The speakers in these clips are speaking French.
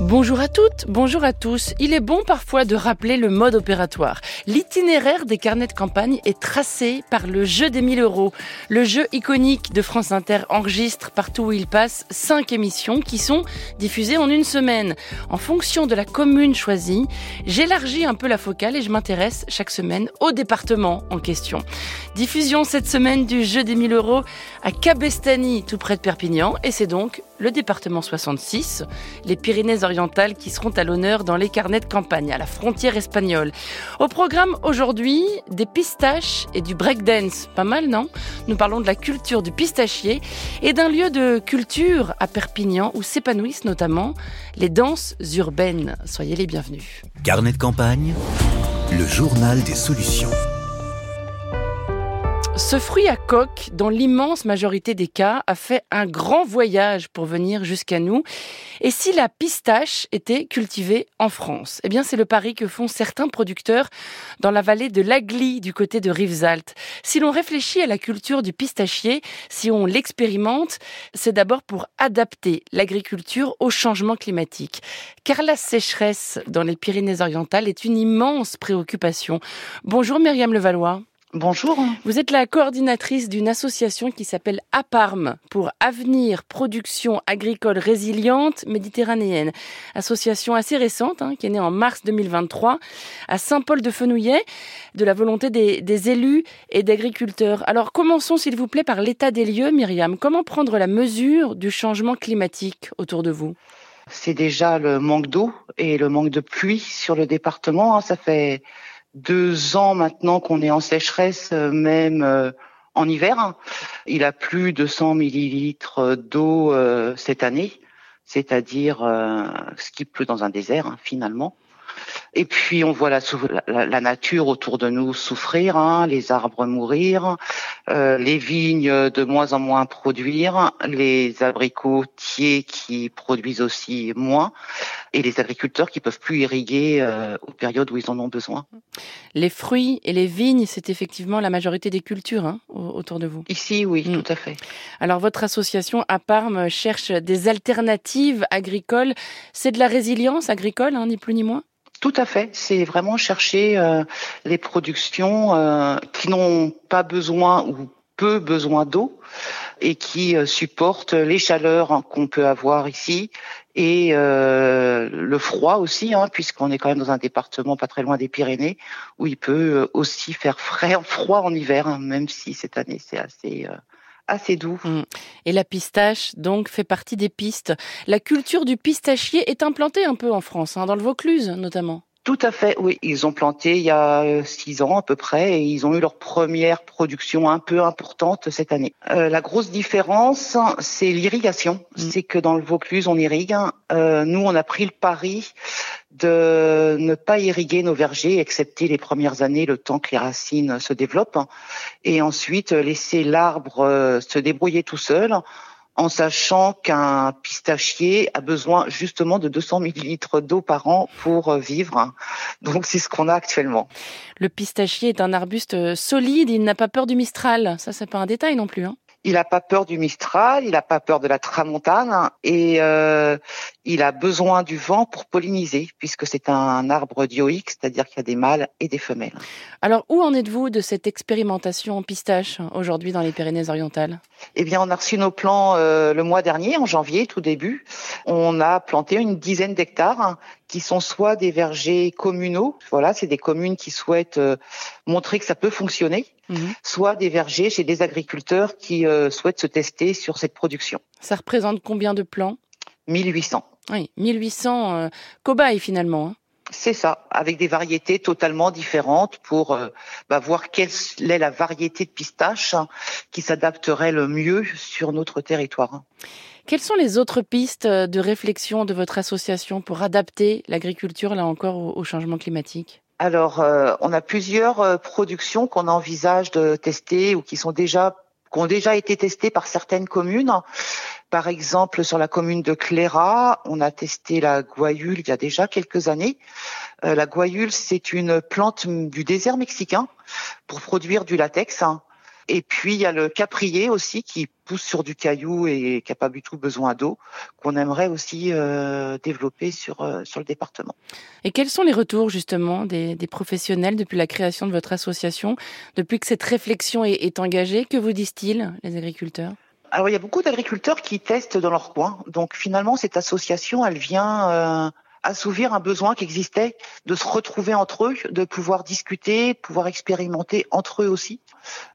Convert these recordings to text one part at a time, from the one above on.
Bonjour à toutes, bonjour à tous. Il est bon parfois de rappeler le mode opératoire. L'itinéraire des carnets de campagne est tracé par le jeu des 1000 euros. Le jeu iconique de France Inter enregistre partout où il passe cinq émissions qui sont diffusées en une semaine. En fonction de la commune choisie, j'élargis un peu la focale et je m'intéresse chaque semaine au département en question. Diffusion cette semaine du jeu des 1000 euros à Cabestany, tout près de Perpignan, et c'est donc le département 66, les Pyrénées-Orientales qui seront à l'honneur dans les carnets de campagne à la frontière espagnole. Au programme aujourd'hui, des pistaches et du breakdance. Pas mal, non? Nous parlons de la culture du pistachier et d'un lieu de culture à Perpignan où s'épanouissent notamment les danses urbaines. Soyez les bienvenus. Carnet de campagne, le journal des solutions. Ce fruit à coque, dans l'immense majorité des cas, a fait un grand voyage pour venir jusqu'à nous. Et si la pistache était cultivée en France? Eh bien, c'est le pari que font certains producteurs dans la vallée de l'Agly, du côté de Rivesaltes. Si l'on réfléchit à la culture du pistachier, si on l'expérimente, c'est d'abord pour adapter l'agriculture au changement climatique. Car la sécheresse dans les Pyrénées-Orientales est une immense préoccupation. Bonjour Myriam Levallois. Bonjour. Vous êtes la coordinatrice d'une association qui s'appelle APARM pour Avenir Production Agricole Résiliente Méditerranéenne. Association assez récente hein, qui est née en mars 2023 à Saint-Paul-de-Fenouillet de la volonté des, des élus et d'agriculteurs. Alors commençons s'il vous plaît par l'état des lieux, Myriam. Comment prendre la mesure du changement climatique autour de vous? C'est déjà le manque d'eau et le manque de pluie sur le département. hein. Ça fait deux ans maintenant qu'on est en sécheresse, euh, même euh, en hiver. Il a plus de 100 millilitres d'eau euh, cette année, c'est-à-dire ce qui pleut dans un désert hein, finalement. Et puis on voit la, sou- la- la nature autour de nous souffrir, hein, les arbres mourir, euh, les vignes de moins en moins produire, les abricotiers qui produisent aussi moins, et les agriculteurs qui peuvent plus irriguer euh, aux périodes où ils en ont besoin. Les fruits et les vignes, c'est effectivement la majorité des cultures hein, au- autour de vous. Ici, oui, Mm. tout à fait. Alors votre association APARM cherche des alternatives agricoles. C'est de la résilience agricole, hein, ni plus ni moins? Tout à fait. C'est vraiment chercher euh, les productions euh, qui n'ont pas besoin ou peu besoin d'eau et qui euh, supportent les chaleurs qu'on peut avoir ici et euh, le froid aussi, hein, puisqu'on est quand même dans un département pas très loin des Pyrénées où il peut euh, aussi faire frais, froid en hiver, hein, même si cette année c'est assez euh, assez doux. Et la pistache, donc, fait partie des pistes. La culture du pistachier est implantée un peu en France, hein, dans le Vaucluse notamment. Tout à fait, oui. Ils ont planté il y a euh, six ans à peu près et ils ont eu leur première production un peu importante cette année. Euh, la grosse différence, c'est l'irrigation. Mm. C'est que dans le Vaucluse, on irrigue. Euh, nous, on a pris le pari de ne pas irriguer nos vergers, excepté les premières années, le temps que les racines se développent, et ensuite laisser l'arbre euh, se débrouiller tout seul en sachant qu'un pistachier a besoin justement de 200 millilitres d'eau par an pour euh, vivre. Donc c'est ce qu'on a actuellement. Le pistachier est un arbuste euh, solide, il n'a pas peur du mistral. Ça, c'est pas un détail non plus. Hein. Il n'a pas peur du Mistral, il n'a pas peur de la tramontane et euh, il a besoin du vent pour polliniser puisque c'est un arbre dioïque, c'est-à-dire qu'il y a des mâles et des femelles. Alors, où en êtes-vous de cette expérimentation en pistache aujourd'hui dans les Pyrénées-Orientales? Eh bien, on a reçu nos plans euh, le mois dernier, en janvier, tout début. On a planté une dizaine d'hectares qui sont soit des vergers communaux, voilà, c'est des communes qui souhaitent euh, montrer que ça peut fonctionner, Mhm. soit des vergers chez des agriculteurs qui euh, souhaitent se tester sur cette production. Ça représente combien de plants? 1800. Oui, 1800 euh, cobayes finalement. hein. C'est ça, avec des variétés totalement différentes pour euh, bah, voir quelle est la variété de pistache hein, qui s'adapterait le mieux sur notre territoire. Quelles sont les autres pistes euh, de réflexion de votre association pour adapter l'agriculture, là encore, au, au changement climatique? Alors, euh, on a plusieurs productions qu'on envisage de tester ou qui sont déjà qui ont déjà été testées par certaines communes. Par exemple, sur la commune de Cléra, on a testé la gouaïule il y a déjà quelques années. Euh, la gouaïule, c'est une plante du désert mexicain pour produire du latex. hein. Et puis il y a le caprier aussi qui pousse sur du caillou et qui n'a pas du tout besoin d'eau, qu'on aimerait aussi euh, développer sur euh, sur le département. Et quels sont les retours justement des, des, professionnels depuis la création de votre association, depuis que cette réflexion est, est engagée? Que vous disent-ils les agriculteurs? Alors il y a beaucoup d'agriculteurs qui testent dans leur coin. Donc finalement cette association, elle vient euh, assouvir un besoin qui existait de se retrouver entre eux, de pouvoir discuter, de pouvoir expérimenter entre eux aussi.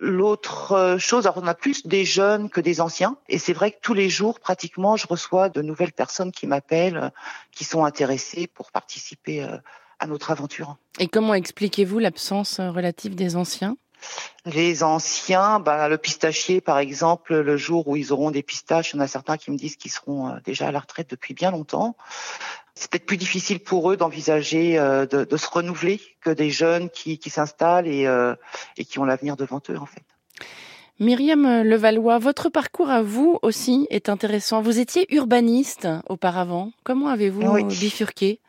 L'autre euh, chose, alors on a plus des jeunes que des anciens, et c'est vrai que tous les jours, pratiquement, je reçois de nouvelles personnes qui m'appellent, euh, qui sont intéressées pour participer euh, à notre aventure. Et comment expliquez-vous l'absence relative des anciens? Les anciens, bah, le pistachier par exemple, le jour où ils auront des pistaches, il y en a certains qui me disent qu'ils seront déjà à la retraite depuis bien longtemps c'est peut-être plus difficile pour eux d'envisager euh, de, de, se renouveler que des jeunes qui, qui s'installent et, euh, et qui ont l'avenir devant eux en fait. Myriam Levallois, votre parcours à vous aussi est intéressant. Vous étiez urbaniste auparavant. Comment avez-vous bifurqué?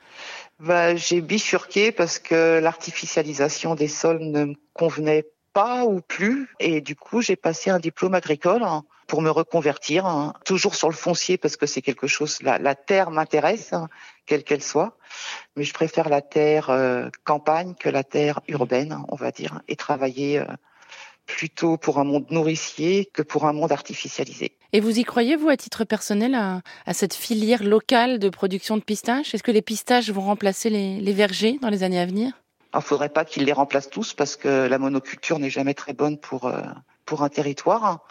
Bah, J'ai bifurqué parce que l'artificialisation des sols ne me convenait pas ou plus. Et du coup, j'ai passé un diplôme agricole pour me reconvertir, hein, toujours sur le foncier parce que c'est quelque chose. La, la terre m'intéresse, hein, quelle qu'elle soit, mais je préfère la terre euh, campagne que la terre urbaine, on va dire, et travailler euh, plutôt pour un monde nourricier que pour un monde artificialisé. Et vous y croyez, vous, à titre personnel, à, cette filière locale de production de pistaches? Est-ce que les pistaches vont remplacer les vergers dans les années à venir? Il ne faudrait pas qu'ils les remplacent tous parce que la monoculture n'est jamais très bonne pour euh, pour un territoire.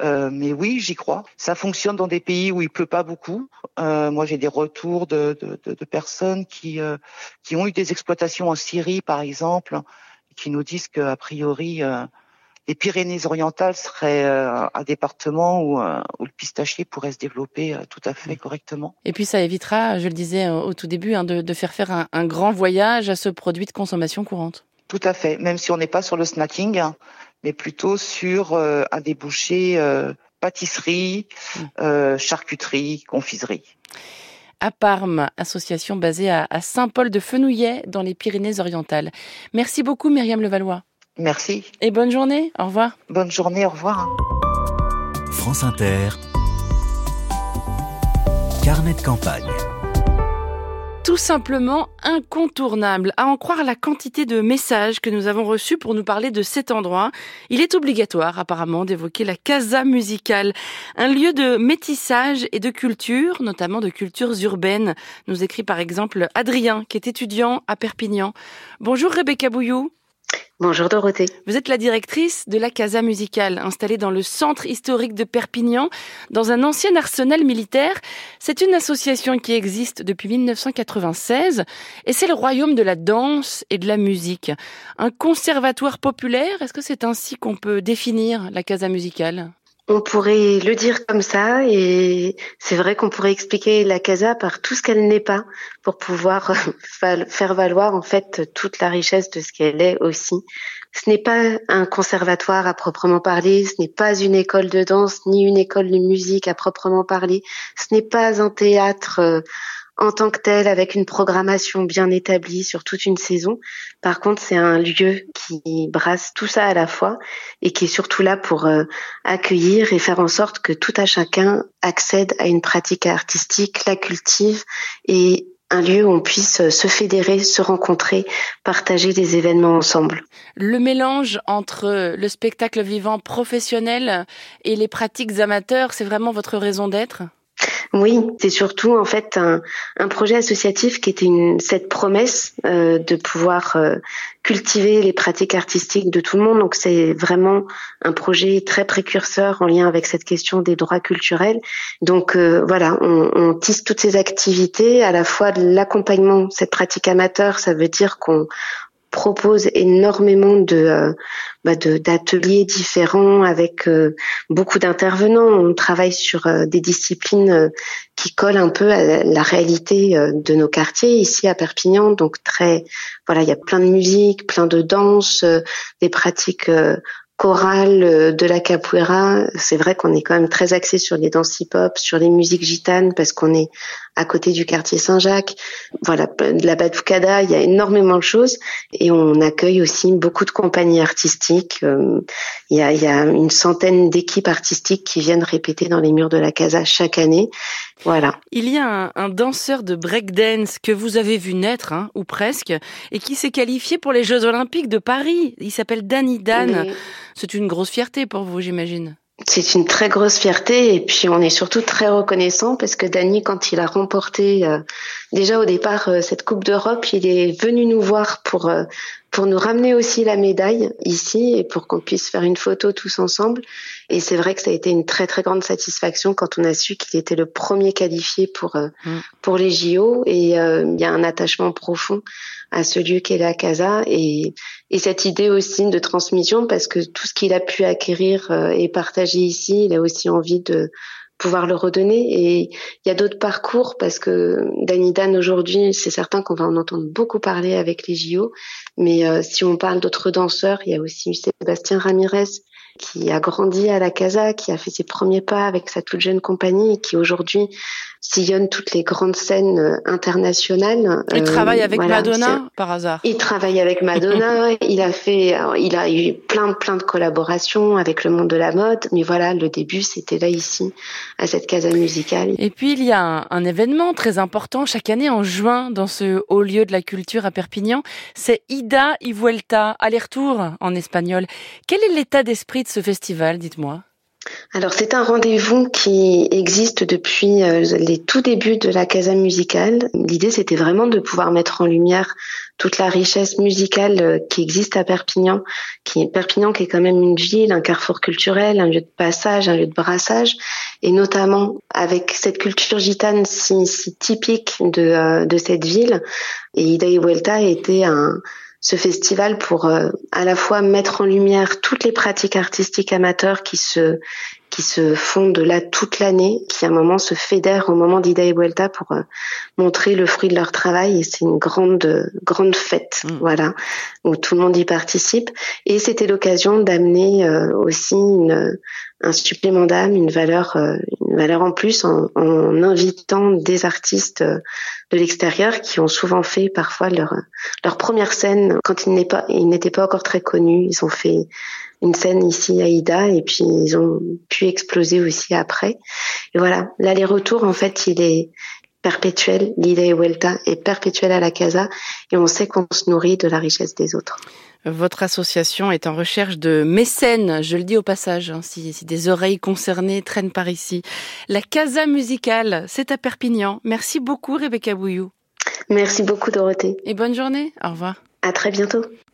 Euh, mais oui, j'y crois. Ça fonctionne dans des pays où il pleut pas beaucoup. Euh, moi, j'ai des retours de, de, de, de personnes qui euh, qui ont eu des exploitations en Syrie, par exemple, qui nous disent qu'a priori euh, les Pyrénées-Orientales seraient euh, un département où, où, le pistachier pourrait se développer tout à fait correctement. Et puis ça évitera, je le disais au tout début, hein, de, de, faire faire un, un grand voyage à ce produit de consommation courante. Tout à fait, même si on n'est pas sur le snacking, mais plutôt sur euh, un débouché euh, pâtisserie, mm. euh, charcuterie, confiserie. À Parme, association basée à, à Saint-Paul-de-Fenouillet dans les Pyrénées-Orientales. Merci beaucoup Myriam Levallois. Merci. Et bonne journée, au revoir. Bonne journée, au revoir. France Inter. Carnet de campagne tout simplement incontournable. À en croire la quantité de messages que nous avons reçus pour nous parler de cet endroit, il est obligatoire apparemment d'évoquer la Casa Musicale, un lieu de métissage et de culture, notamment de cultures urbaines, nous écrit par exemple Adrien, qui est étudiant à Perpignan. Bonjour Rebecca Bouillou. Bonjour Dorothée. Vous êtes la directrice de la Casa Musicale, installée dans le centre historique de Perpignan, dans un ancien arsenal militaire. C'est une association qui existe depuis 1996 et c'est le royaume de la danse et de la musique. Un conservatoire populaire, est-ce que c'est ainsi qu'on peut définir la Casa Musicale? On pourrait le dire comme ça et c'est vrai qu'on pourrait expliquer la casa par tout ce qu'elle n'est pas pour pouvoir faire valoir en fait toute la richesse de ce qu'elle est aussi. Ce n'est pas un conservatoire à proprement parler, ce n'est pas une école de danse ni une école de musique à proprement parler, ce n'est pas un théâtre euh, en tant que tel avec une programmation bien établie sur toute une saison. Par contre, c'est un lieu qui brasse tout ça à la fois et qui est surtout là pour euh, accueillir et faire en sorte que tout à chacun accède à une pratique artistique, la cultive et un lieu où on puisse se fédérer, se rencontrer, partager des événements ensemble. Le mélange entre le spectacle vivant professionnel et les pratiques amateurs, c'est vraiment votre raison d'être? Oui, c'est surtout en fait un, projet associatif qui était une, cette promesse euh, de pouvoir euh, cultiver les pratiques artistiques de tout le monde. Donc c'est vraiment un projet très précurseur en lien avec cette question des droits culturels. Donc euh, voilà, on, on, tisse toutes ces activités, à la fois de l'accompagnement, cette pratique amateur, ça veut dire qu'on propose énormément de euh, bah d'ateliers différents avec euh, beaucoup d'intervenants. On travaille sur euh, des disciplines qui collent un peu à la réalité de nos quartiers ici à Perpignan. Donc très voilà, il y a plein de musique, plein de danse, des pratiques chorale euh, de la capoeira. C'est vrai qu'on est quand même très axé sur les danses hip-hop, sur les musiques gitanes, parce qu'on est à côté du quartier Saint-Jacques. Voilà, de la batucada, il y a énormément de choses. Et on accueille aussi beaucoup de compagnies artistiques. Euh, il y a, il y a une centaine d'équipes artistiques qui viennent répéter dans les murs de la casa chaque année. Voilà. Il y a un, un danseur de breakdance que vous avez vu naître, hein, ou presque, et qui s'est qualifié pour les Jeux Olympiques de Paris. Il s'appelle Danny Dan. C'est une grosse fierté pour vous, j'imagine. C'est une très grosse fierté et puis on est surtout très reconnaissant parce que Dany, quand il a remporté euh, déjà au départ euh, cette Coupe d'Europe, il est venu nous voir pour euh, pour nous ramener aussi la médaille ici et pour qu'on puisse faire une photo tous ensemble. Et c'est vrai que ça a été une très très grande satisfaction quand on a su qu'il était le premier qualifié pour euh, mm. pour les JO. Et euh, il y a un attachement profond à ce lieu qu'est la Casa et, et cette idée aussi de transmission parce que tout ce qu'il a pu acquérir euh, et partager ici, il a aussi envie de pouvoir le redonner. Et il y a d'autres parcours parce que Danny Dan aujourd'hui, c'est certain qu'on va en entendre beaucoup parler avec les JO. Mais euh, si on parle d'autres danseurs, il y a aussi Sébastien Ramirez qui a grandi à la Casa, qui a fait ses premiers pas avec sa toute jeune compagnie et qui aujourd'hui sillonne toutes les grandes scènes euh, internationales. Il travaille avec Madonna par hasard. Il travaille avec Madonna. il a fait, il a eu plein plein de collaborations avec le monde de la mode. Mais voilà, le début c'était là ici à cette casa musicale. Et puis il y a un, un, événement très important chaque année en juin dans ce haut lieu de la culture à Perpignan. C'est Ida y Vuelta, aller-retour en espagnol. Quel est l'état d'esprit ce festival, dites-moi alors c'est un rendez-vous qui existe depuis euh, les tout débuts de la Casa Musicale. L'idée c'était vraiment de pouvoir mettre en lumière toute la richesse musicale euh, qui existe à Perpignan, qui est Perpignan qui est quand même une ville, un carrefour culturel, un lieu de passage, un lieu de brassage, et notamment avec cette culture gitane si, si typique de, euh, cette ville. Et Ida y Vuelta était un ce festival pour euh, à la fois mettre en lumière toutes les pratiques artistiques amateurs qui se qui se font de là toute l'année, qui à un moment se fédèrent au moment d'Ida et Vuelta pour euh, montrer le fruit de leur travail. Et c'est une grande grande fête, mmh. voilà, où tout le monde y participe. Et c'était l'occasion d'amener euh, aussi une, un supplément d'âme, une valeur, une valeur en plus en, en invitant des artistes de l'extérieur qui ont souvent fait parfois leur leur première scène quand ils n'étaient pas ils n'étaient pas encore très connus. Ils ont fait une scène ici à Ida et puis ils ont pu exploser aussi après. Et voilà, l'aller-retour en fait, il est perpétuel. L'Ida et Vuelta est perpétuel à la casa et on sait qu'on se nourrit de la richesse des autres. Votre association est en recherche de mécènes, je le dis au passage, hein, si, si, des oreilles concernées traînent par ici. La Casa Musicale, c'est à Perpignan. Merci beaucoup Rebecca Bouillou. Merci beaucoup Dorothée. Et bonne journée, au revoir. À très bientôt.